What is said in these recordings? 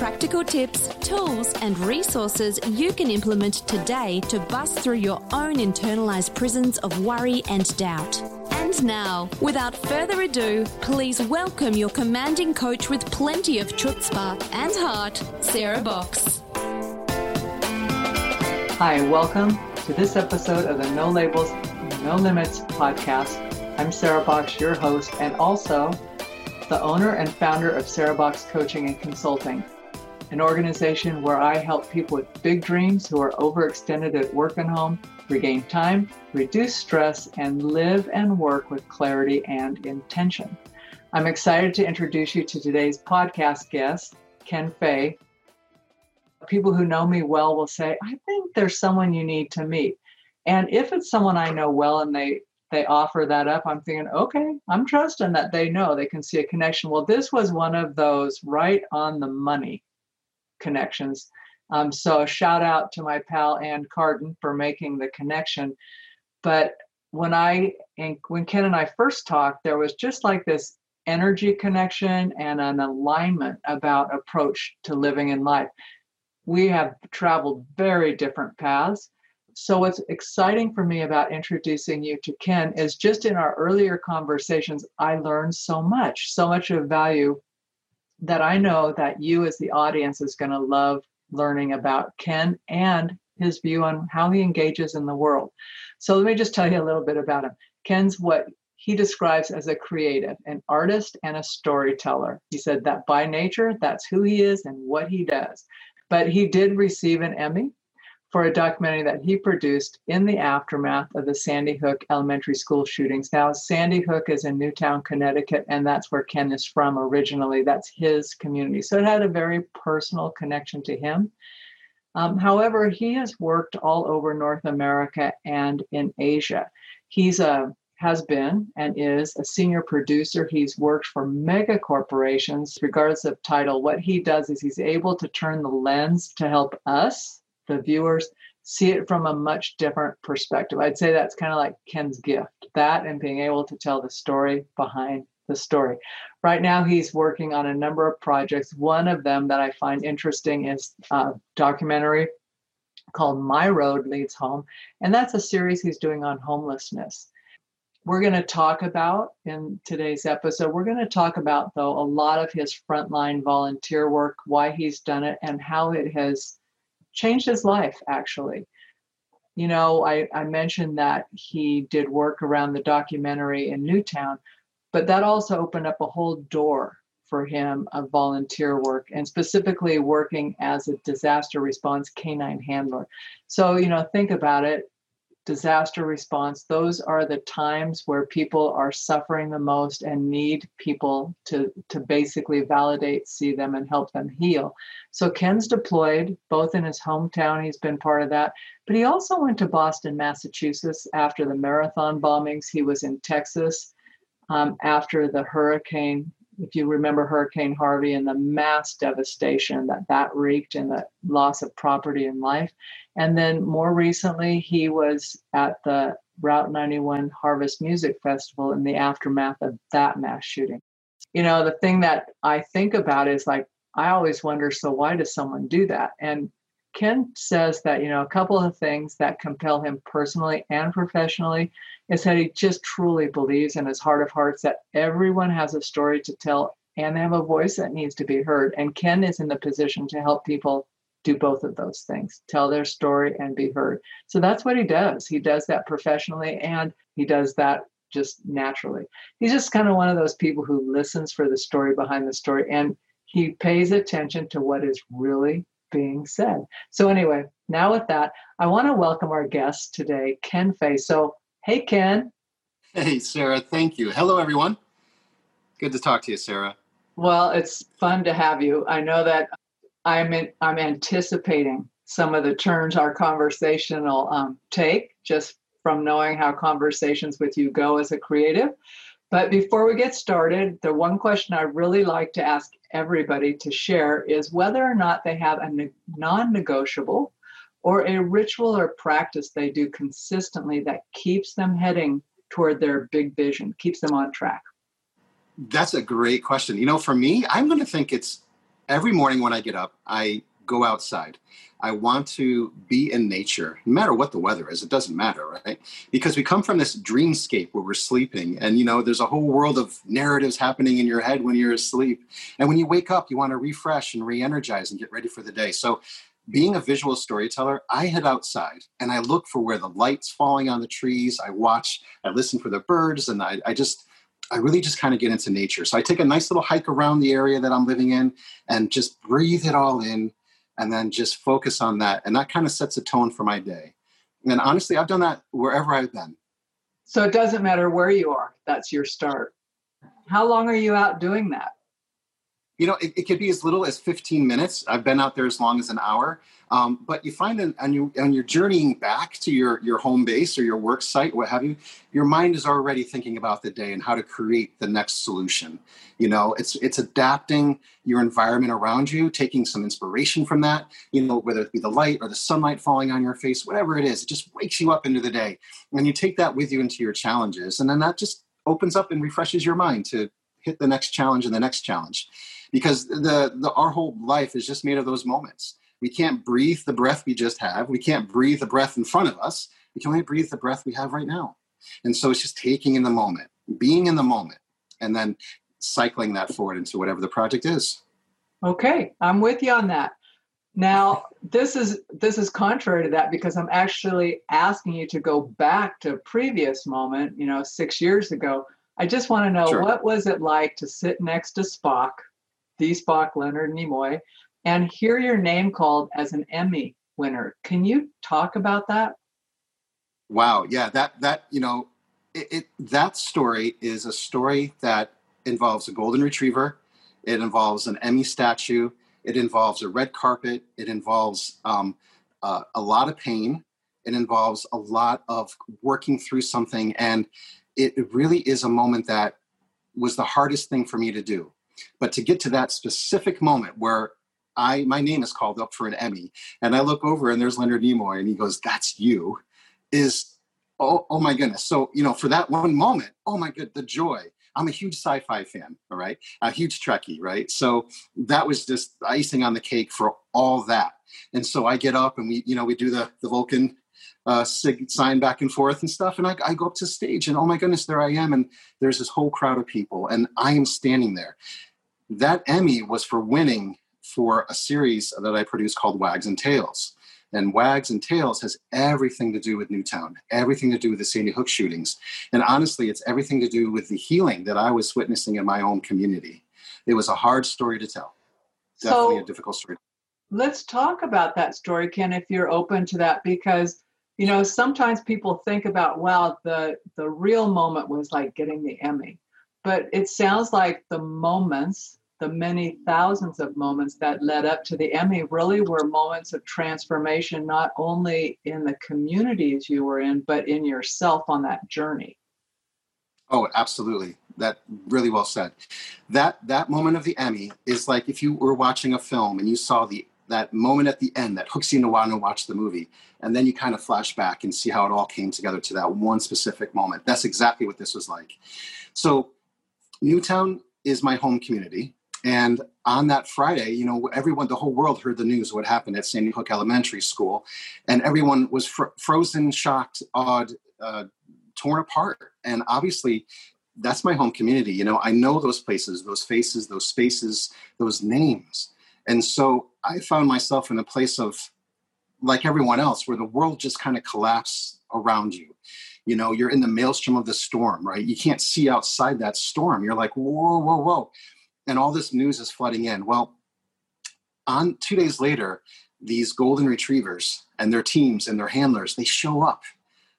practical tips, tools, and resources you can implement today to bust through your own internalized prisons of worry and doubt. And now, without further ado, please welcome your commanding coach with plenty of chutzpah and heart, Sarah Box. Hi, welcome to this episode of the No Labels, No Limits podcast. I'm Sarah Box, your host, and also the owner and founder of Sarah Box Coaching and Consulting an organization where I help people with big dreams who are overextended at work and home regain time, reduce stress, and live and work with clarity and intention. I'm excited to introduce you to today's podcast guest, Ken Fay. People who know me well will say, I think there's someone you need to meet. And if it's someone I know well and they they offer that up, I'm thinking, okay, I'm trusting that they know they can see a connection. Well, this was one of those right on the money connections. Um, so shout out to my pal Ann Carden for making the connection. But when I when Ken and I first talked, there was just like this energy connection and an alignment about approach to living in life. We have traveled very different paths. So what's exciting for me about introducing you to Ken is just in our earlier conversations, I learned so much, so much of value that I know that you, as the audience, is going to love learning about Ken and his view on how he engages in the world. So let me just tell you a little bit about him. Ken's what he describes as a creative, an artist, and a storyteller. He said that by nature, that's who he is and what he does. But he did receive an Emmy for a documentary that he produced in the aftermath of the Sandy Hook Elementary School shootings. Now, Sandy Hook is in Newtown, Connecticut, and that's where Ken is from originally. That's his community. So it had a very personal connection to him. Um, however, he has worked all over North America and in Asia. He's a has been and is a senior producer. He's worked for mega corporations, regardless of title. What he does is he's able to turn the lens to help us the viewers see it from a much different perspective. I'd say that's kind of like Ken's gift that and being able to tell the story behind the story. Right now, he's working on a number of projects. One of them that I find interesting is a documentary called My Road Leads Home, and that's a series he's doing on homelessness. We're going to talk about in today's episode, we're going to talk about, though, a lot of his frontline volunteer work, why he's done it, and how it has changed his life actually. You know I, I mentioned that he did work around the documentary in newtown but that also opened up a whole door for him of volunteer work and specifically working as a disaster response canine handler. So you know think about it disaster response, those are the times where people are suffering the most and need people to, to basically validate, see them, and help them heal. So Ken's deployed both in his hometown, he's been part of that, but he also went to Boston, Massachusetts after the marathon bombings. He was in Texas um, after the hurricane if you remember Hurricane Harvey and the mass devastation that that wreaked and the loss of property and life. And then more recently, he was at the Route 91 Harvest Music Festival in the aftermath of that mass shooting. You know, the thing that I think about is like, I always wonder so why does someone do that? And Ken says that, you know, a couple of things that compel him personally and professionally is that he just truly believes in his heart of hearts that everyone has a story to tell and they have a voice that needs to be heard. And Ken is in the position to help people do both of those things tell their story and be heard. So that's what he does. He does that professionally and he does that just naturally. He's just kind of one of those people who listens for the story behind the story and he pays attention to what is really being said. So, anyway, now with that, I want to welcome our guest today, Ken Fay. So, hey, Ken. Hey, Sarah. Thank you. Hello, everyone. Good to talk to you, Sarah. Well, it's fun to have you. I know that I'm in, I'm anticipating some of the turns our conversation will um, take just from knowing how conversations with you go as a creative. But before we get started, the one question I really like to ask everybody to share is whether or not they have a non negotiable or a ritual or practice they do consistently that keeps them heading toward their big vision, keeps them on track. That's a great question. You know, for me, I'm going to think it's every morning when I get up, I go outside. I want to be in nature, no matter what the weather is. It doesn't matter, right? Because we come from this dreamscape where we're sleeping, and you know, there's a whole world of narratives happening in your head when you're asleep. And when you wake up, you want to refresh and re-energize and get ready for the day. So being a visual storyteller, I head outside and I look for where the light's falling on the trees. I watch, I listen for the birds, and I, I just I really just kind of get into nature. So I take a nice little hike around the area that I'm living in and just breathe it all in and then just focus on that. And that kind of sets a tone for my day. And honestly, I've done that wherever I've been. So it doesn't matter where you are, that's your start. How long are you out doing that? You know, it, it could be as little as 15 minutes. I've been out there as long as an hour. Um, but you find that on your on your journeying back to your your home base or your work site, what have you, your mind is already thinking about the day and how to create the next solution. You know, it's it's adapting your environment around you, taking some inspiration from that. You know, whether it be the light or the sunlight falling on your face, whatever it is, it just wakes you up into the day, and you take that with you into your challenges, and then that just opens up and refreshes your mind to hit the next challenge and the next challenge because the, the our whole life is just made of those moments we can't breathe the breath we just have. We can't breathe the breath in front of us. We can only breathe the breath we have right now. And so it's just taking in the moment, being in the moment, and then cycling that forward into whatever the project is. Okay, I'm with you on that. Now, this is this is contrary to that because I'm actually asking you to go back to a previous moment, you know, 6 years ago. I just want to know sure. what was it like to sit next to Spock, the Spock Leonard Nimoy, and hear your name called as an Emmy winner. Can you talk about that? Wow, yeah, that that you know, it, it that story is a story that involves a golden retriever. It involves an Emmy statue. It involves a red carpet. It involves um, uh, a lot of pain. It involves a lot of working through something, and it, really is a moment that was the hardest thing for me to do. But to get to that specific moment where I my name is called up for an Emmy, and I look over and there's Leonard Nimoy, and he goes, "That's you," is oh oh my goodness. So you know, for that one moment, oh my good, the joy. I'm a huge sci-fi fan, all right, a huge Trekkie, right. So that was just icing on the cake for all that. And so I get up and we, you know, we do the the Vulcan uh, sig- sign back and forth and stuff. And I, I, go up to stage and oh my goodness, there I am. And there's this whole crowd of people and I am standing there. That Emmy was for winning for a series that I produced called Wags and Tales. And Wags and Tales has everything to do with Newtown, everything to do with the Sandy Hook shootings. And honestly, it's everything to do with the healing that I was witnessing in my own community. It was a hard story to tell. Definitely so, a difficult story. Let's talk about that story, Ken, if you're open to that, because you know, sometimes people think about, wow, the the real moment was like getting the Emmy. But it sounds like the moments the many thousands of moments that led up to the Emmy really were moments of transformation, not only in the communities you were in, but in yourself on that journey. Oh, absolutely. That really well said. That that moment of the Emmy is like if you were watching a film and you saw the that moment at the end that hooks you to want to watch the movie, and then you kind of flash back and see how it all came together to that one specific moment. That's exactly what this was like. So, Newtown is my home community. And on that Friday, you know, everyone, the whole world heard the news what happened at Sandy Hook Elementary School, and everyone was fr- frozen, shocked, awed, uh, torn apart. And obviously, that's my home community. You know, I know those places, those faces, those spaces, those names. And so I found myself in a place of, like everyone else, where the world just kind of collapsed around you. You know, you're in the maelstrom of the storm, right? You can't see outside that storm. You're like, whoa, whoa, whoa and all this news is flooding in. Well, on two days later, these golden retrievers and their teams and their handlers they show up.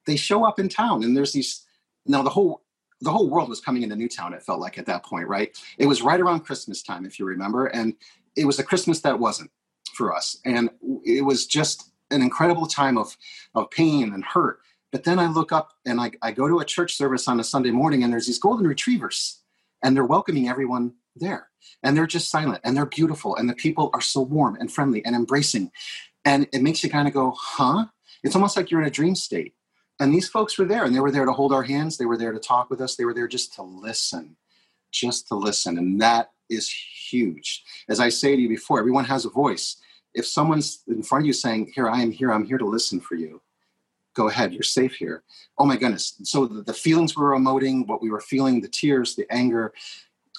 They show up in town, and there's these. Now the whole the whole world was coming into Newtown. It felt like at that point, right? It was right around Christmas time, if you remember, and it was a Christmas that wasn't. for us. And it was just an incredible time of, of pain and hurt. But then I look up and I, I go to a church service on a Sunday morning and there's these golden retrievers and they're welcoming everyone there. And they're just silent and they're beautiful. And the people are so warm and friendly and embracing. And it makes you kind of go, huh? It's almost like you're in a dream state. And these folks were there and they were there to hold our hands. They were there to talk with us. They were there just to listen, just to listen. And that is huge. As I say to you before, everyone has a voice. If someone's in front of you saying, Here, I am here, I'm here to listen for you, go ahead, you're safe here. Oh my goodness. So the, the feelings we were emoting, what we were feeling, the tears, the anger,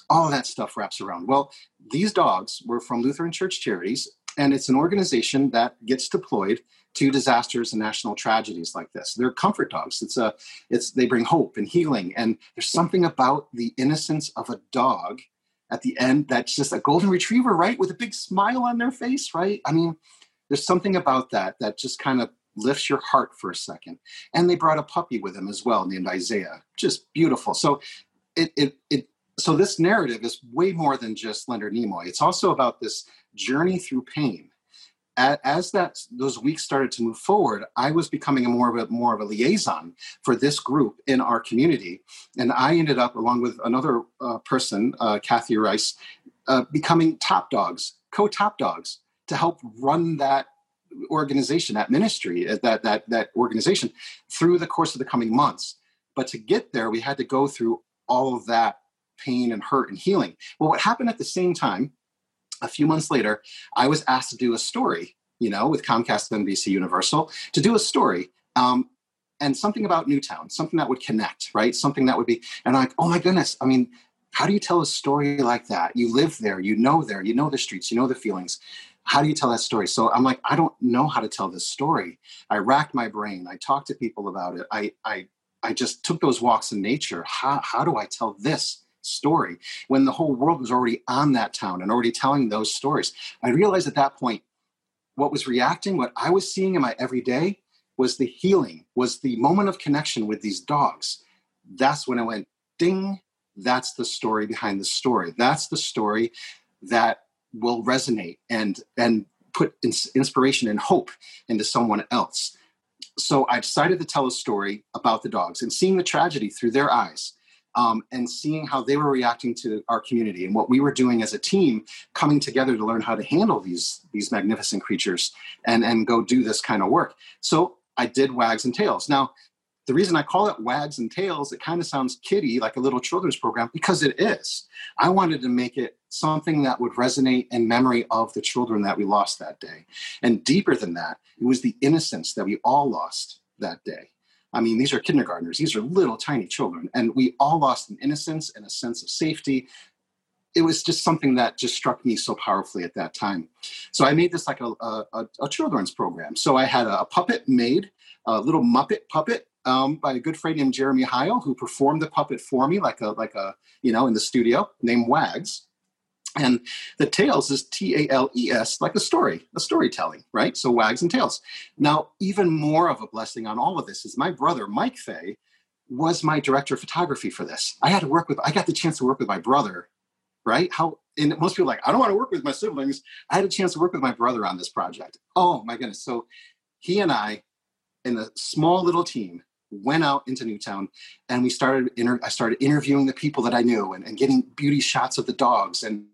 all that stuff wraps around. Well, these dogs were from Lutheran Church Charities, and it's an organization that gets deployed to disasters and national tragedies like this. They're comfort dogs. It's a, it's they bring hope and healing, and there's something about the innocence of a dog at the end that's just a golden retriever, right, with a big smile on their face, right? I mean, there's something about that that just kind of lifts your heart for a second. And they brought a puppy with them as well, named Isaiah. Just beautiful. So it it it so this narrative is way more than just Leonard Nimoy. It's also about this journey through pain as that those weeks started to move forward, I was becoming a more of a more of a liaison for this group in our community, and I ended up, along with another uh, person, uh, Kathy Rice, uh, becoming top dogs, co-top dogs, to help run that organization, that ministry, uh, that that that organization, through the course of the coming months. But to get there, we had to go through all of that pain and hurt and healing. Well, what happened at the same time a few months later, I was asked to do a story, you know, with Comcast and NBC Universal, to do a story. Um, and something about Newtown, something that would connect, right? Something that would be, and I'm like, oh my goodness, I mean, how do you tell a story like that? You live there, you know there, you know the streets, you know the feelings. How do you tell that story? So I'm like, I don't know how to tell this story. I racked my brain. I talked to people about it. I I I just took those walks in nature. How how do I tell this? Story when the whole world was already on that town and already telling those stories. I realized at that point what was reacting, what I was seeing in my everyday was the healing, was the moment of connection with these dogs. That's when I went, ding, that's the story behind the story. That's the story that will resonate and and put inspiration and hope into someone else. So I decided to tell a story about the dogs and seeing the tragedy through their eyes um, and seeing how they were reacting to our community and what we were doing as a team coming together to learn how to handle these these magnificent creatures and and go do this kind of work. So i did wags and tales. Now the reason i call it wags and tales it kind of sounds kiddie like a little children's program because it is. I wanted to make it something that would resonate in memory of the children that we lost that day. And deeper than that it was the innocence that we all lost that day I mean, these are kindergartners, these are little tiny children, and we all lost an innocence and a sense of safety. It was just something that just struck me so powerfully at that time. So I made this like a, a, a children's program. So I had a, a, puppet made, a little Muppet puppet um, by a good friend named Jeremy Heil, who performed the puppet for me, like a like a you know in the studio, named Wags. And the tales is T A L E S, like a story, a storytelling, right? So wags and tales. Now, even more of a blessing on all of this is my brother, Mike Fay, was my director of photography for this. I had to work with, I got the chance to work with my brother, right? How, and most people like, I don't want to work with my siblings. I had a chance to work with my brother on this project. Oh my goodness. So he and I, in a small little team, went out into Newtown and we started inter- I started interviewing the people that I knew and, and, getting beauty shots of the dogs and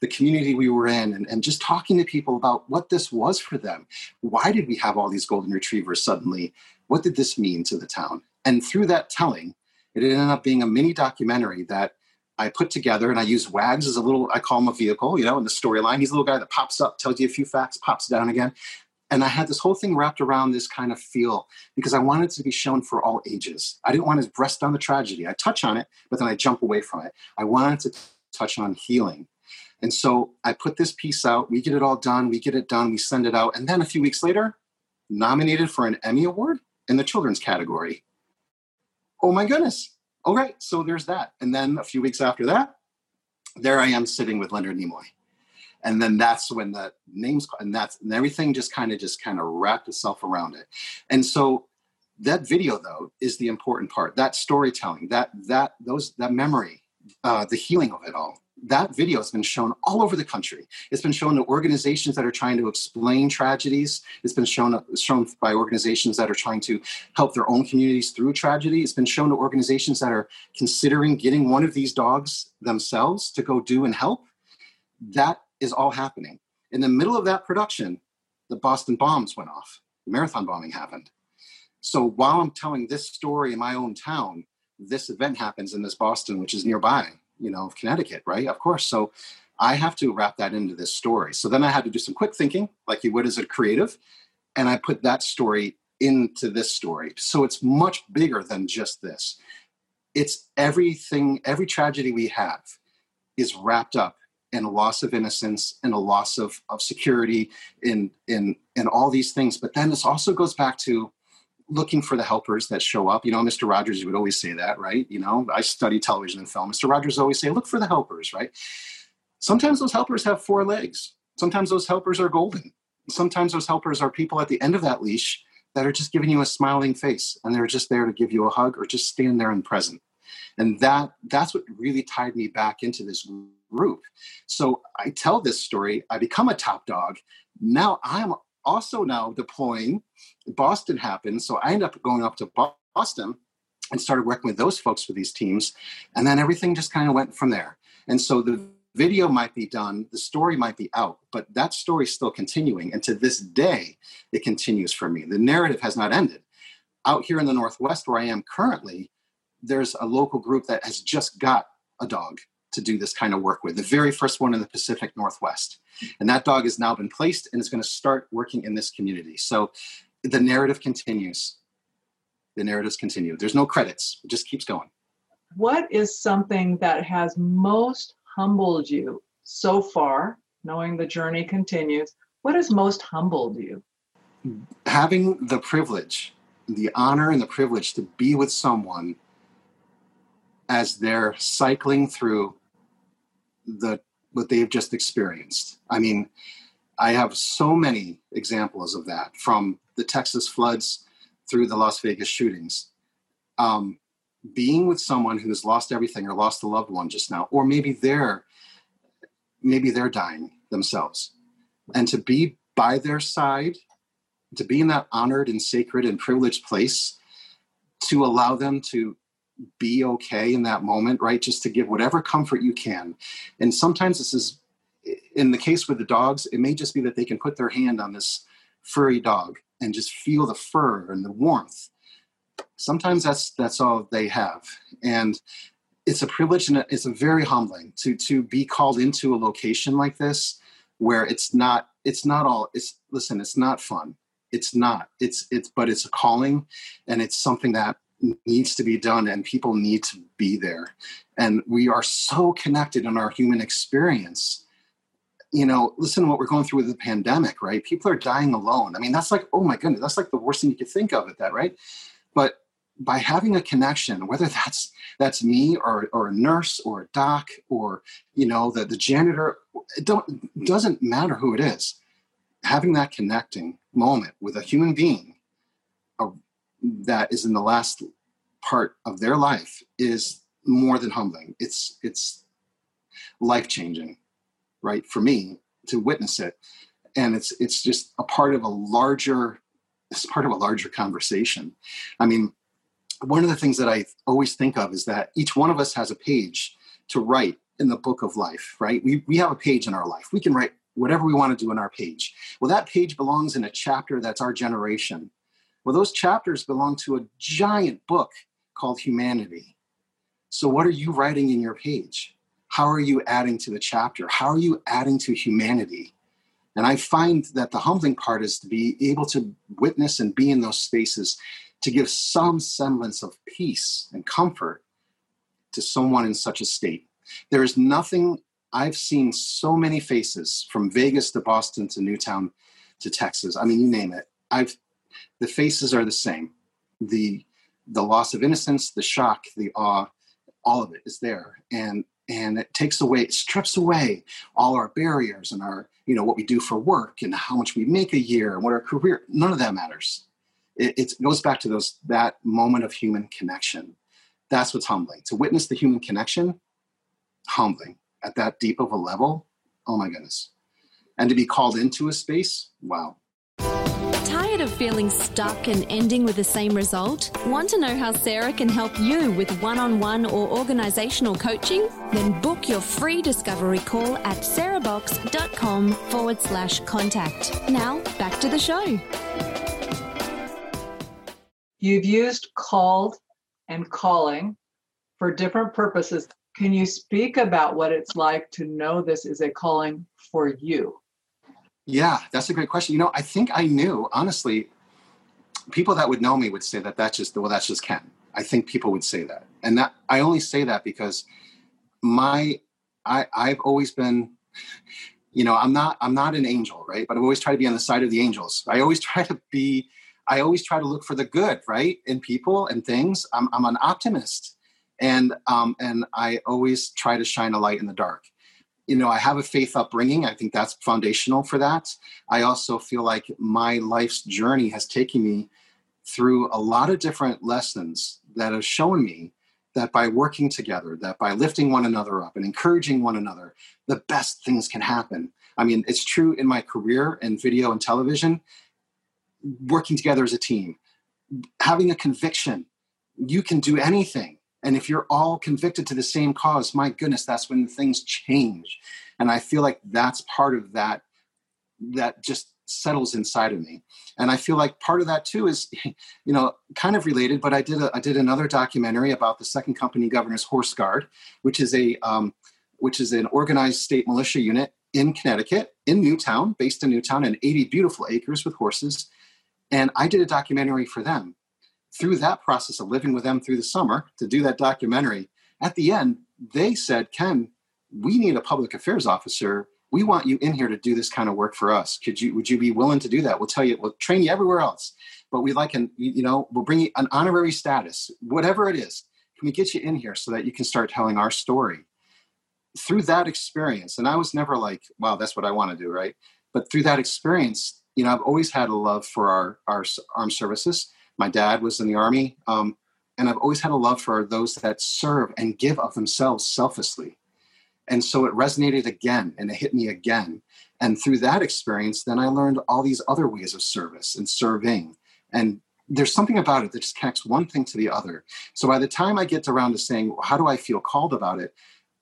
the community we were in and, and just talking to people about what this was for them. Why did we have all these golden retrievers suddenly? What did this mean to the town? And through that telling, it ended up being a mini documentary that I put together and I use Wags as a little, I call him a vehicle, you know, in the storyline. He's a little guy that pops up, tells you a few facts, pops down again and I had this whole thing wrapped around this kind of feel because I wanted to be shown for all ages. I didn't want to breast down the tragedy. I touch on it, but then I jump away from it. I wanted to touch on healing. And so I put this piece out. We get it all done. We get it done. We send it out. And then a few weeks later, nominated for an Emmy Award in the children's category. Oh my goodness. All right. So there's that. And then a few weeks after that, there I am sitting with Leonard Nimoy and then that's when the names and that's and everything just kind of just kind of wrapped itself around it and so that video though is the important part that storytelling that that those that memory uh, the healing of it all that video has been shown all over the country. It's been shown to organizations that are trying to explain tragedies. It's been shown shown by organizations that are trying to help their own communities through tragedy. It's been shown to organizations that are considering getting one of these dogs themselves to go do and help. That is all happening. In the middle of that production, the Boston bombs went off. The marathon bombing happened. So while I'm telling this story in my own town, this event happens in this Boston, which is nearby you know, of Connecticut, right? Of course. So I have to wrap that into this story. So then I had to do some quick thinking, like you would as a creative, and I put that story into this story. So it's much bigger than just this. It's everything, every tragedy we have is wrapped up in a loss of innocence and a loss of, of security in in in all these things. But then this also goes back to looking for the helpers that show up. You know, Mr. Rogers you would always say that, right? You know, I study television and film. Mr. Rogers always say, look for the helpers, right? Sometimes those helpers have four legs. Sometimes those helpers are golden. Sometimes those helpers are people at the end of that leash that are just giving you a smiling face and they're just there to give you a hug or just stand there and present. And that that's what really tied me back into this group. So I tell this story, I become a top dog. Now I'm also now deploying. Boston happened, so I end up going up to Boston and started working with those folks for these teams, and then everything just kind of went from there. And so the video might be done, the story might be out, but that story is still continuing, and to this day, it continues for me. The narrative has not ended. Out here in the Northwest, where I am currently, there's a local group that has just got a dog to do this kind of work with, the very first one in the Pacific Northwest. And that dog has now been placed and is going to start working in this community. So the narrative continues. The narratives continue. There's no credits, it just keeps going. What is something that has most humbled you so far, knowing the journey continues? What has most humbled you? Having the privilege, the honor and the privilege to be with someone as they're cycling through the what they've just experienced. I mean, I have so many examples of that from the Texas floods through the Las Vegas shootings. Um, being with someone who's lost everything or lost a loved one just now, or maybe they're maybe they're dying themselves, and to be by their side, to be in that honored and sacred and privileged place, to allow them to be okay in that moment, right? Just to give whatever comfort you can. And sometimes this is, in the case with the dogs, it may just be that they can put their hand on this furry dog and just feel the fur and the warmth. Sometimes that's that's all they have, and it's a privilege and it's a very humbling to to be called into a location like this where it's not it's not all it's listen it's not fun it's not it's it's but it's a calling and it's something that needs to be done and people need to be there. And we are so connected in our human experience. You know listen to what we're going through with the pandemic right? People are dying alone. I mean that's like oh my goodness that's like the worst thing you could think of at that right? But by having a connection whether that's that's me or or a nurse or a doc or you know the the janitor it don't doesn't matter who it is. Having that connecting moment with a human being that is in the last part of their life is more than humbling. It's it's life changing, right? For me to witness it, and it's it's just a part of a larger it's part of a larger conversation. I mean, one of the things that I always think of is that each one of us has a page to write in the book of life, right? We we have a page in our life. We can write whatever we want to do in our page. Well, that page belongs in a chapter that's our generation well, those chapters belong to a giant book called Humanity. So, what are you writing in your page? How are you adding to the chapter? How are you adding to humanity? And I find that the humbling part is to be able to witness and be in those spaces to give some semblance of peace and comfort to someone in such a state. There is nothing, I've seen so many faces from Vegas to Boston to Newtown to Texas. I mean, you name it. I've the faces are the same. The the loss of innocence, the shock, the awe, all of it is there. And and it takes away, it strips away all our barriers and our, you know, what we do for work and how much we make a year and what our career, none of that matters. It, it goes back to those that moment of human connection. That's what's humbling. To witness the human connection, humbling. at that deep of a level, oh my goodness. And to be called into a space, wow. Tired of feeling stuck and ending with the same result? Want to know how Sarah can help you with one on one or organizational coaching? Then book your free discovery call at sarahbox.com forward slash contact. Now, back to the show. You've used called and calling for different purposes. Can you speak about what it's like to know this is a calling for you? Yeah, that's a great question. You know, I think I knew, honestly, people that would know me would say that that's just, well, that's just Ken. I think people would say that. And that I only say that because my, I, I've always been, you know, I'm not, I'm not an angel, right? But I've always tried to be on the side of the angels. I always try to be, I always try to look for the good, right? In people and things. I'm, I'm an optimist. And, um, and I always try to shine a light in the dark you know, I have a faith upbringing. I think that's foundational for that. I also feel like my life's journey has taken me through a lot of different lessons that have shown me that by working together, that by lifting one another up and encouraging one another, the best things can happen. I mean, it's true in my career in video and television, working together as a team, having a conviction, you can do anything and if you're all convicted to the same cause, my goodness, that's when things change. And I feel like that's part of that that just settles inside of me. And I feel like part of that too is, you know, kind of related. But I did a, I did another documentary about the Second Company Governor's Horse Guard, which is a um, which is an organized state militia unit in Connecticut, in Newtown, based in Newtown, and 80 beautiful acres with horses. And I did a documentary for them through that process of living with them through the summer to do that documentary, at the end, they said, Ken, we need a public affairs officer. We want you in here to do this kind of work for us. Could you, would you be willing to do that? We'll tell you, we'll train you everywhere else, but we'd like an, you know, we'll bring you an honorary status, whatever it is. Can we get you in here so that you can start telling our story? Through that experience, and I was never like, wow, that's what I want to do, right? But through that experience, you know, I've always had a love for our, our armed services my dad was in the army, um, and I've always had a love for those that serve and give of themselves selflessly. And so it resonated again and it hit me again. And through that experience, then I learned all these other ways of service and serving. And there's something about it that just connects one thing to the other. So by the time I get around to saying, how do I feel called about it?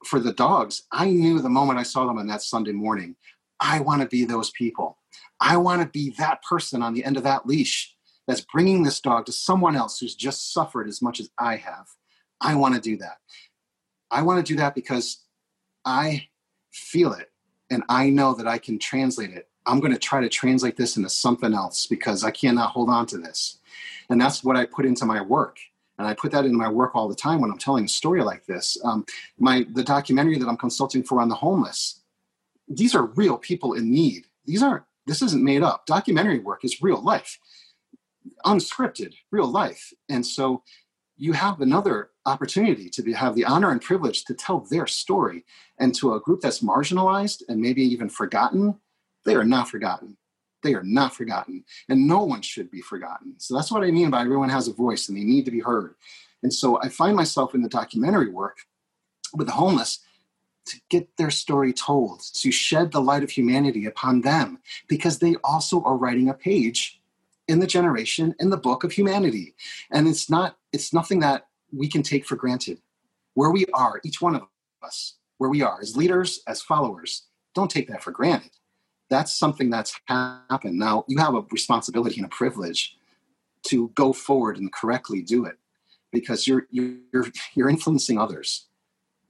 For the dogs, I knew the moment I saw them on that Sunday morning, I want to be those people. I want to be that person on the end of that leash that's bringing this dog to someone else who's just suffered as much as I have. I want to do that. I want to do that because I feel it and I know that I can translate it. I'm going to try to translate this into something else because I cannot hold on to this. And that's what I put into my work. And I put that into my work all the time when I'm telling a story like this. Um, my the documentary that I'm consulting for on the homeless. These are real people in need. These aren't. This isn't made up. Documentary work is real life unscripted, real life. And so you have another opportunity to be, have the honor and privilege to tell their story. And to a group that's marginalized and maybe even forgotten, they are not forgotten. They are not forgotten. And no one should be forgotten. So that's what I mean by everyone has a voice and they need to be heard. And so I find myself in the documentary work with the homeless to get their story told, to shed the light of humanity upon them, because they also are writing a page in the generation in the book of humanity. And it's not it's nothing that we can take for granted. Where we are each one of us where we are as leaders as followers don't take that for granted. That's something that's happened. Now you have a responsibility and a privilege to go forward and correctly do it because you're you're you're influencing others.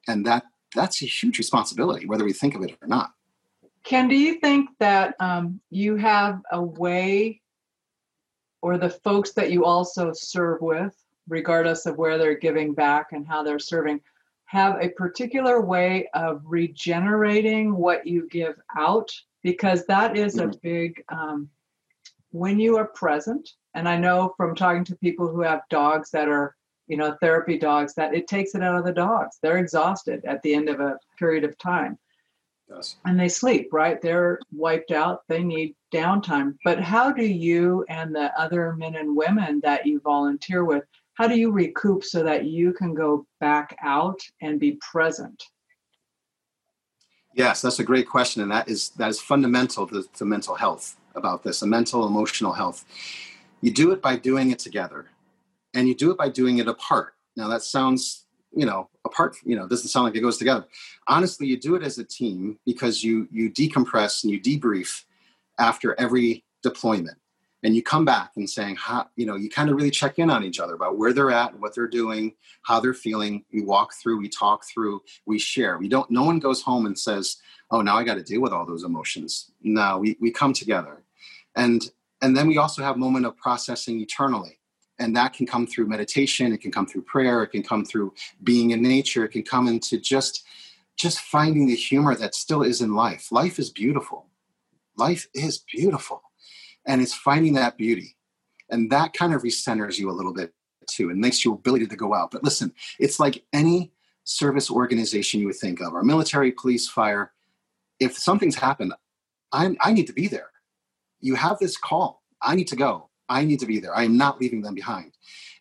And that that's a huge responsibility whether we think of it or not. Ken do you think that um, you have a way or the folks that you also serve with, regardless of where they're giving back and how they're serving, have a particular way of regenerating what you give out? Because that is a mm-hmm. big, um, when you are present, and I know from talking to people who have dogs that are, you know, therapy dogs, that it takes it out of the dogs. They're exhausted at the end of a period of time. Yes. And they sleep, right? They're wiped out. They need downtime. But how do you and the other men and women that you volunteer with, how do you recoup so that you can go back out and be present? Yes, that's a great question, and that is that is fundamental to, to mental health about this, a mental emotional health. You do it by doing it together, and you do it by doing it apart. Now that sounds, you know, apart. You know, doesn't sound like it goes together. Honestly, you do it as a team because you you decompress and you debrief after every deployment. And you come back and saying how you know you kind of really check in on each other about where they're at what they're doing how they're feeling. We walk through we talk through we share. We don't no one goes home and says oh now i got to deal with all those emotions. No we, we come together. And and then we also have moment of processing eternally. And that can come through meditation it can come through prayer it can come through being in nature it can come into just just finding the humor that still is in life. Life is beautiful life is beautiful and it's finding that beauty and that kind of recenters you a little bit too and makes your ability to go out. But listen it's like any service organization you would think of our military police fire. If something's happened i i need to be there. You have this call. I need to go. I need to be there. I am not leaving them behind.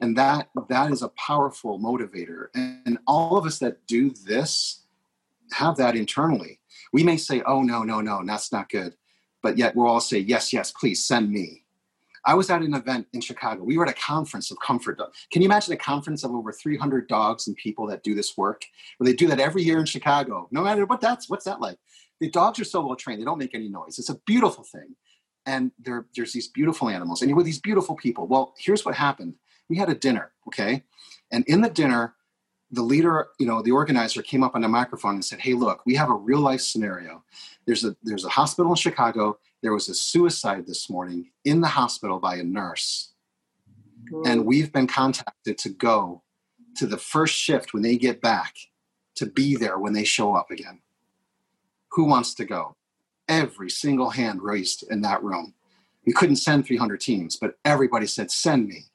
And that that is a powerful motivator. And all of us that do this have that internally. We may say oh no no no that's not good but yet we'll all say, yes, yes, please send me. I was at an event in Chicago. We were at a conference of comfort dog. Can you imagine a conference of over 300 dogs and people that do this work? Where they do that every year in Chicago. No matter what that's what's that like? The dogs are so well trained; they don't make any noise. It's a beautiful thing, and there's these beautiful animals, and with these beautiful people. Well, here's what happened. We had a dinner, okay, and in the dinner, the leader, you know, the organizer came up on the microphone and said, "Hey, look, we have a real life scenario. There's a there's a hospital in Chicago. There was a suicide this morning in the hospital by a nurse, and we've been contacted to go to the first shift when they get back to be there when they show up again. Who wants to go? Every single hand raised in that room. We couldn't send 300 teams, but everybody said, "Send me."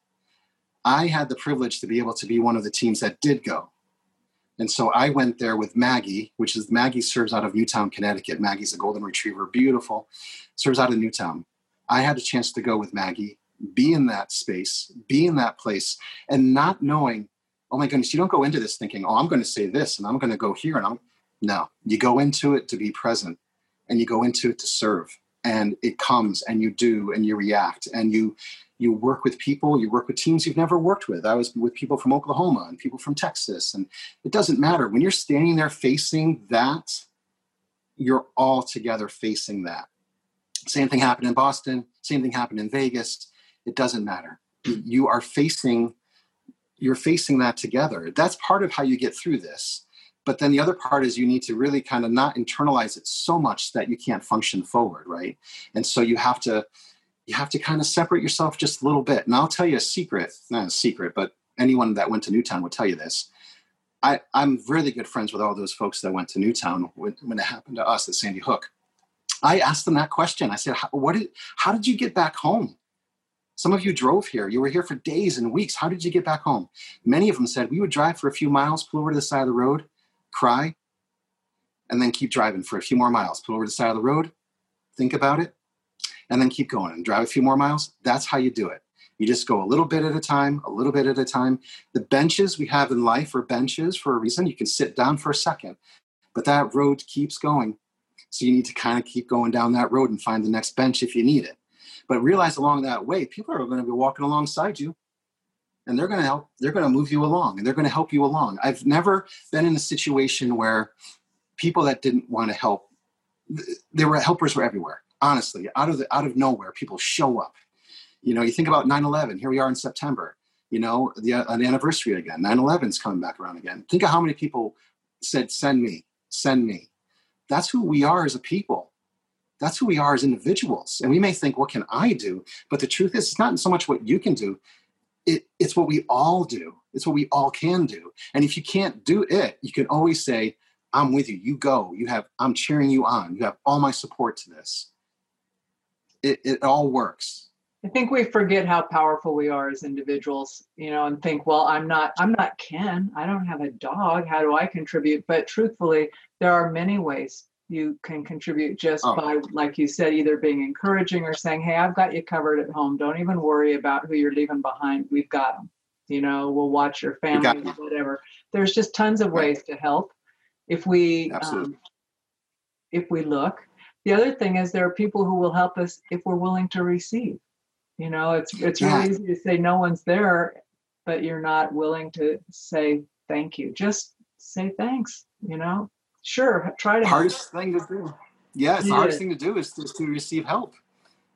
I had the privilege to be able to be one of the teams that did go. And so I went there with Maggie, which is Maggie serves out of Newtown, Connecticut. Maggie's a golden retriever, beautiful, serves out of Newtown. I had a chance to go with Maggie, be in that space, be in that place, and not knowing, oh my goodness, you don't go into this thinking, oh, I'm going to say this and I'm going to go here. And I'm, no, you go into it to be present and you go into it to serve. And it comes and you do and you react and you you work with people, you work with teams you've never worked with. I was with people from Oklahoma and people from Texas, and it doesn't matter. When you're standing there facing that, you're all together facing that. Same thing happened in Boston, same thing happened in Vegas. It doesn't matter. You are facing you're facing that together. That's part of how you get through this. But then the other part is you need to really kind of not internalize it so much that you can't function forward, right? And so you have to you have to kind of separate yourself just a little bit. And I'll tell you a secret, not a secret, but anyone that went to Newtown will tell you this. I, I'm really good friends with all those folks that went to Newtown when, when it happened to us at Sandy Hook. I asked them that question. I said, "What did? How did you get back home? Some of you drove here. You were here for days and weeks. How did you get back home?" Many of them said, "We would drive for a few miles, pull over to the side of the road, cry, and then keep driving for a few more miles. Pull over to the side of the road, think about it, and then keep going and drive a few more miles. That's how you do it. You just go a little bit at a time, a little bit at a time. The benches we have in life are benches for a reason. You can sit down for a second, but that road keeps going. So you need to kind of keep going down that road and find the next bench if you need it. But realize along that way, people are going to be walking alongside you and they're going to help, they're going to move you along and they're going to help you along. I've never been in a situation where people that didn't want to help, there were helpers were everywhere honestly out of the out of nowhere people show up. You know you think about 9-11 here we are in september you know the uh, an anniversary again 9-11 is coming back around again. Think of how many people said send me send me. That's who we are as a people. That's who we are as individuals. And we may think what can i do? But the truth is it's not so much what you can do it, it's what we all do. It's what we all can do. And if you can't do it you can always say i'm with you. You go. You have i'm cheering you on. You have all my support to this it, it all works. I think we forget how powerful we are as individuals you know and think well i'm not i'm not ken. I don't have a dog. How do i contribute? But truthfully there are many ways you can contribute just oh. by like you said either being encouraging or saying hey i've got you covered at home. Don't even worry about who you're leaving behind. We've got them you know we'll watch your family whatever. There's just tons of ways to help. If we um, if we look. The other thing is there are people who will help us if we're willing to receive. You know, it's it's Yeah. really easy to say no one's there, but you're not willing to say thank you. Just say thanks. You know, sure, try to. help. hardest thing to do. Yeah, it's the hardest thing to do is to, to receive help.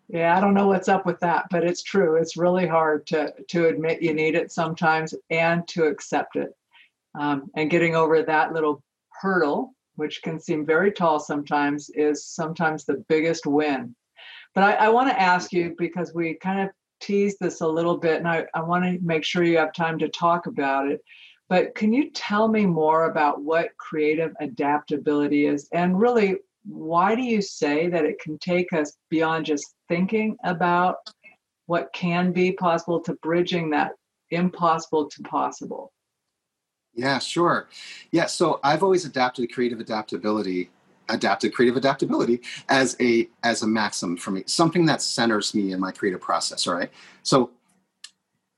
Yeah, I don't know what's up with that, but it's true. It's really hard to to admit you need it sometimes and to accept it. Um, and getting over that little hurdle, which can seem very tall sometimes, is sometimes the biggest win. But I, I want to ask you because we kind of teased this a little bit, and I, I want to make sure you have time to talk about it. But can you tell me more about what creative adaptability is and really why do you say that it can take us beyond just thinking about what can be possible to bridging that impossible to possible? Yeah, sure. Yeah, so I've always adapted creative adaptability, adapted creative adaptability as a as a maxim for me, something that centers me in my creative process. All right. So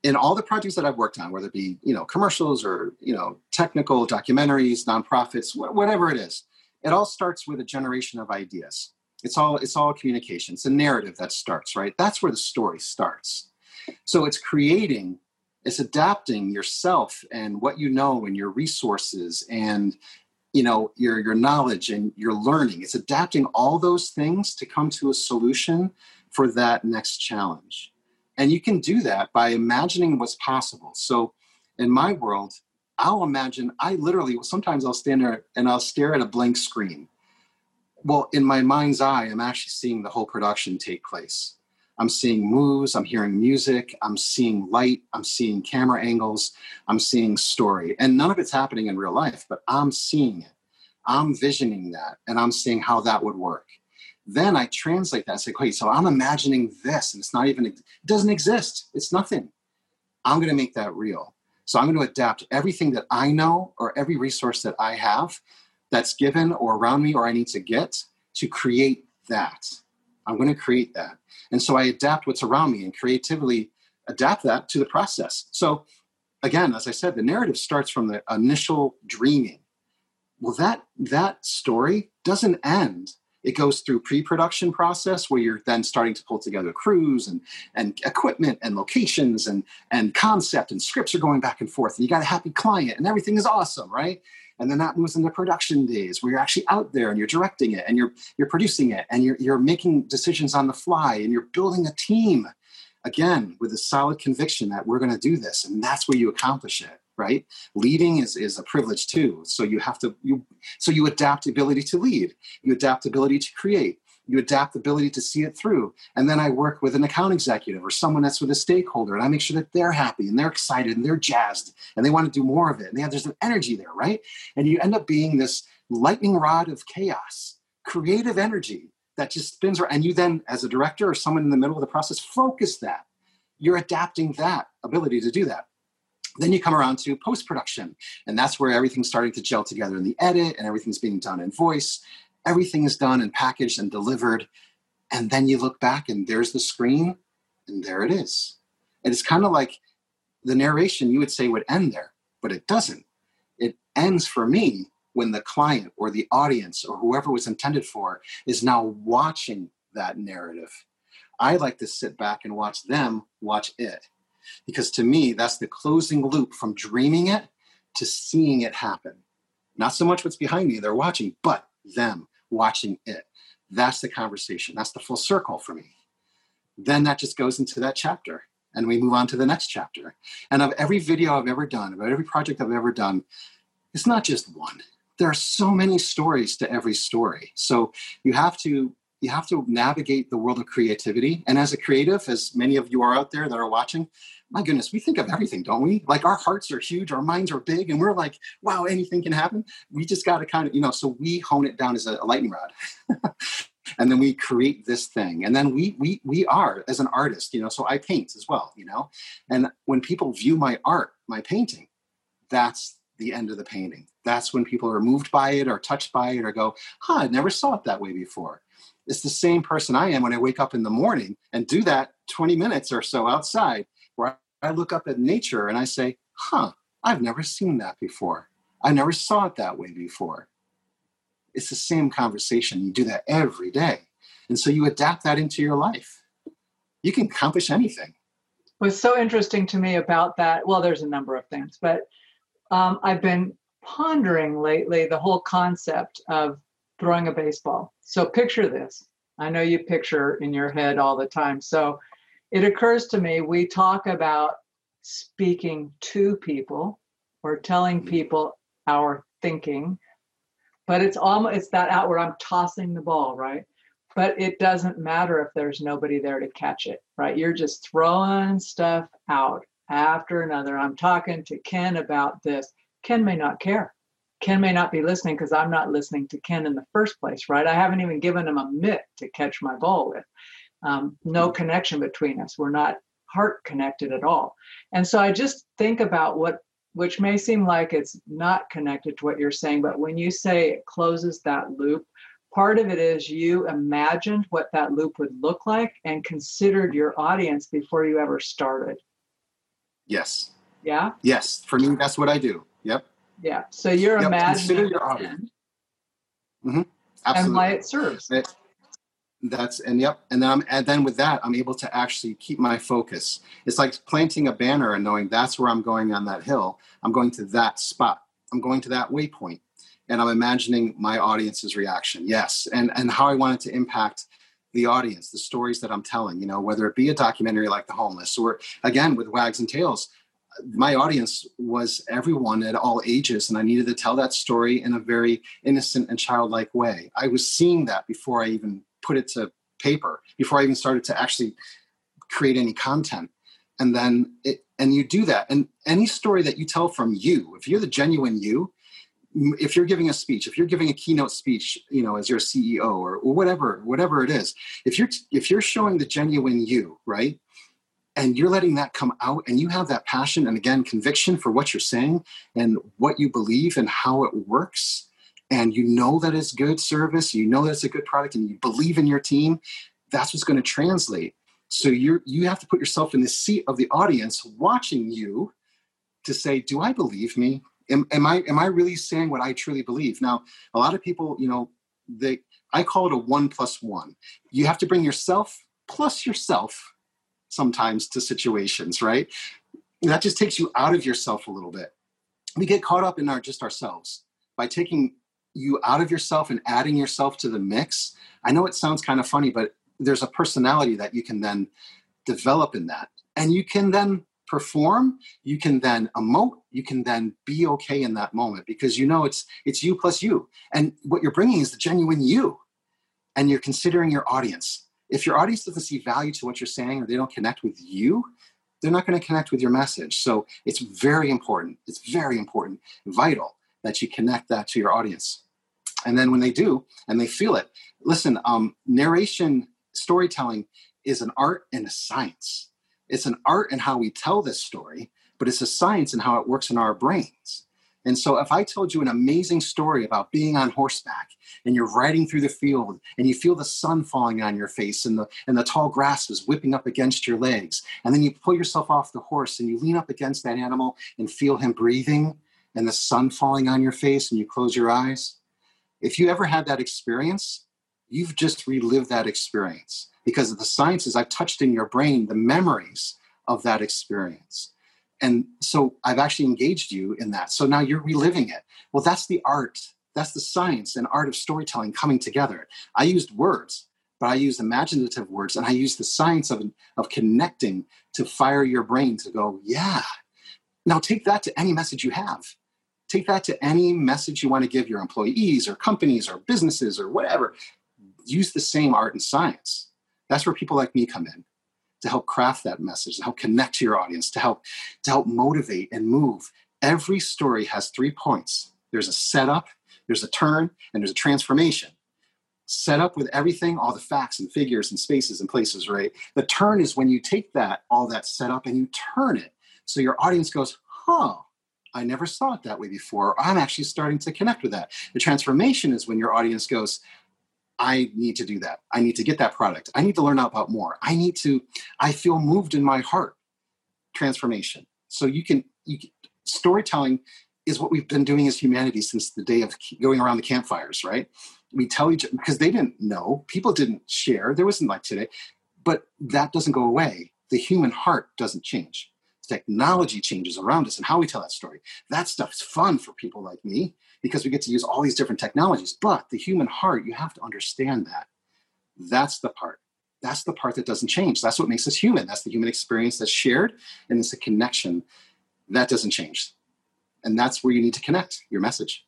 in all the projects that I've worked on, whether it be you know commercials or you know technical documentaries, nonprofits, wh- whatever it is, it all starts with a generation of ideas. It's all it's all communication. It's a narrative that starts right. That's where the story starts. So it's creating it's adapting yourself and what you know and your resources and you know your your knowledge and your learning. It's adapting all those things to come to a solution for that next challenge. And you can do that by imagining what's possible. So in my world i'll imagine i literally sometimes i'll stand there and i'll stare at a blank screen. Well in my mind's eye i'm actually seeing the whole production take place I'm seeing moves, I'm hearing music, I'm seeing light, I'm seeing camera angles, I'm seeing story. And none of it's happening in real life, but I'm seeing it. I'm visioning that and I'm seeing how that would work. Then I translate that and say, wait, so I'm imagining this and it's not even, it doesn't exist. It's nothing. I'm going to make that real. So I'm going to adapt everything that I know or every resource that I have that's given or around me or I need to get to create that. I'm going to create that. And so I adapt what's around me and creatively adapt that to the process. So again, as I said, the narrative starts from the initial dreaming. Well, that that story doesn't end. It goes through pre-production process where you're then starting to pull together crews and and equipment and locations and and concept and scripts are going back and forth and you got a happy client and everything is awesome, right? And then that moves into production days where you're actually out there and you're directing it and you're you're producing it and you're you're making decisions on the fly and you're building a team again with a solid conviction that we're going to do this and that's where you accomplish it right? Leading is is a privilege too. So you have to you so you adapt ability to lead you adapt ability to create you adapt the ability to see it through. And then i work with an account executive or someone that's with a stakeholder and i make sure that they're happy and they're excited and they're jazzed and they want to do more of it and have, there's an energy there right? And you end up being this lightning rod of chaos creative energy that just spins around and you then as a director or someone in the middle of the process focus that. You're adapting that ability to do that. Then you come around to post production and that's where everything's starting to gel together in the edit and everything's being done in voice everything is done and packaged and delivered. And then you look back and there's the screen and there it is. And it's kind of like the narration you would say would end there but it doesn't. It ends for me when the client or the audience or whoever was intended for is now watching that narrative. I like to sit back and watch them watch it because to me that's the closing loop from dreaming it to seeing it happen. Not so much what's behind me they're watching but them watching it. That's the conversation. That's the full circle for me. Then that just goes into that chapter and we move on to the next chapter. And of every video I've ever done, about every project I've ever done, it's not just one. There are so many stories to every story. So you have to you have to navigate the world of creativity. And as a creative, as many of you are out there that are watching, my goodness, we think of everything, don't we? Like our hearts are huge, our minds are big, and we're like, wow, anything can happen. We just got to kind of, you know, so we hone it down as a, a lightning rod. and then we create this thing. And then we we we are as an artist, you know, so I paint as well, you know. And when people view my art, my painting, that's the end of the painting. That's when people are moved by it or touched by it or go, huh, I never saw it that way before. It's the same person I am when I wake up in the morning and do that 20 minutes or so outside I look up at nature and I say, huh, I've never seen that before. I never saw it that way before. It's the same conversation. You do that every day. And so you adapt that into your life. You can accomplish anything. What's so interesting to me about that, well, there's a number of things, but um, I've been pondering lately the whole concept of throwing a baseball. So picture this. I know you picture in your head all the time. So it occurs to me we talk about speaking to people or telling mm-hmm. people our thinking, but it's almost it's that out where I'm tossing the ball, right? But it doesn't matter if there's nobody there to catch it, right? You're just throwing stuff out after another. I'm talking to Ken about this. Ken may not care. Ken may not be listening because I'm not listening to Ken in the first place, right? I haven't even given him a mitt to catch my ball with. Um, no connection between us. We're not heart connected at all. And so I just think about what, which may seem like it's not connected to what you're saying, but when you say it closes that loop, part of it is you imagined what that loop would look like and considered your audience before you ever started. Yes. Yeah. Yes. For me, that's what I do. Yep. Yeah. So you're Yep, imagining consider your audience. Mhm. Absolutely. and why it serves. It- that's and yep and then I'm, and then with that i'm able to actually keep my focus. It's like planting a banner and knowing that's where i'm going on that hill. I'm going to that spot. I'm going to that waypoint. And i'm imagining my audience's reaction. Yes. And and how i want it to impact the audience the stories that i'm telling you know whether it be a documentary like the homeless or again with wags and tales my audience was everyone at all ages and i needed to tell that story in a very innocent and childlike way. I was seeing that before i even put it to paper before I even started to actually create any content. And then it, and you do that. And any story that you tell from you, if you're the genuine you, if you're giving a speech, if you're giving a keynote speech, you know, as your CEO or, or whatever, whatever it is, if you're if you're showing the genuine you, right, and you're letting that come out, and you have that passion and again conviction for what you're saying and what you believe and how it works, and you know that it's good service, you know that it's a good product, and you believe in your team, that's what's going to translate. So you you have to put yourself in the seat of the audience watching you to say, do I believe me? Am, am I am I really saying what I truly believe? Now, a lot of people, you know, they I call it a one plus one. You have to bring yourself plus yourself sometimes to situations, right? That just takes you out of yourself a little bit. We get caught up in our just ourselves by taking you out of yourself and adding yourself to the mix. I know it sounds kind of funny, but there's a personality that you can then develop in that. And you can then perform, you can then emote, you can then be okay in that moment because you know it's it's you plus you. And what you're bringing is the genuine you. And you're considering your audience. If your audience doesn't see value to what you're saying or they don't connect with you, they're not going to connect with your message. So it's very important. It's very important, vital that you connect that to your audience. And then when they do and they feel it, listen, um, narration storytelling is an art and a science. It's an art in how we tell this story, but it's a science in how it works in our brains. And so, if I told you an amazing story about being on horseback and you're riding through the field and you feel the sun falling on your face and the, and the tall grass is whipping up against your legs, and then you pull yourself off the horse and you lean up against that animal and feel him breathing and the sun falling on your face and you close your eyes, if you ever had that experience, you've just relived that experience because of the sciences I've touched in your brain, the memories of that experience. And so I've actually engaged you in that. So now you're reliving it. Well, that's the art, that's the science and art of storytelling coming together. I used words, but I used imaginative words and I used the science of, of connecting to fire your brain to go, yeah. Now take that to any message you have take that to any message you want to give your employees or companies or businesses or whatever. Use the same art and science. That's where people like me come in to help craft that message, to help connect to your audience, to help to help motivate and move. Every story has three points. There's a setup, there's a turn, and there's a transformation. Set up with everything, all the facts and figures and spaces and places, right? The turn is when you take that, all that setup, and you turn it. So your audience goes, huh, I never saw it that way before. I'm actually starting to connect with that. The transformation is when your audience goes, I need to do that. I need to get that product. I need to learn about more. I need to, I feel moved in my heart. Transformation. So you can, you can storytelling is what we've been doing as humanity since the day of going around the campfires, right? We tell each because they didn't know, people didn't share. There wasn't like today, but that doesn't go away. The human heart doesn't change. Technology changes around us and how we tell that story. That stuff's fun for people like me because we get to use all these different technologies. But the human heart, you have to understand that. That's the part. That's the part that doesn't change. That's what makes us human. That's the human experience that's shared, and it's a connection that doesn't change. And that's where you need to connect your message.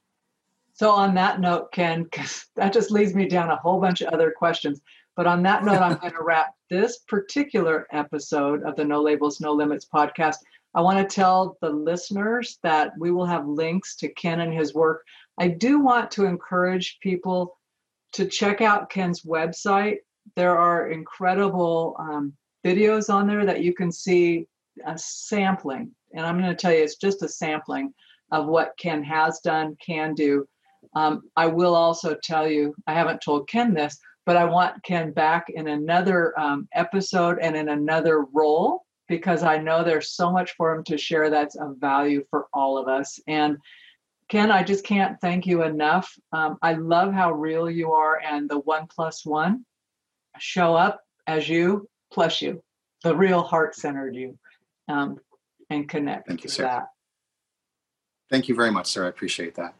So, on that note, Ken, that just leads me down a whole bunch of other questions. But on that note, I'm going to wrap this particular episode of the No Labels, No Limits podcast. I want to tell the listeners that we will have links to Ken and his work. I do want to encourage people to check out Ken's website. There are incredible um, videos on there that you can see a sampling. And I'm going to tell you, it's just a sampling of what Ken has done, can do. Um, I will also tell you, I haven't told Ken this, but I want Ken back in another um, episode and in another role because I know there's so much for him to share that's of value for all of us. And Ken, I just can't thank you enough. Um, I love how real you are and the one plus one show up as you plus you, the real heart centered you, um, and connect Thank you, to sir. that. Thank you very much, sir. I appreciate that.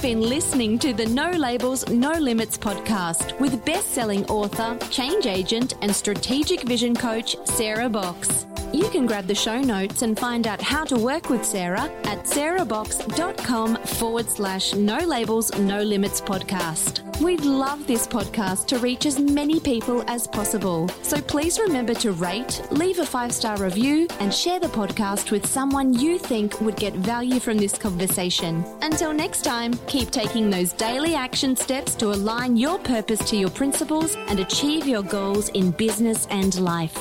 You've been listening to the No Labels, No Limits podcast with best selling author, change agent, and strategic vision coach, Sarah Box. You can grab the show notes and find out how to work with Sarah at sarahbox.com forward slash no labels, no limits podcast. We'd love this podcast to reach as many people as possible. So please remember to rate, leave a five star review, and share the podcast with someone you think would get value from this conversation. Until next time, keep taking those daily action steps to align your purpose to your principles and achieve your goals in business and life.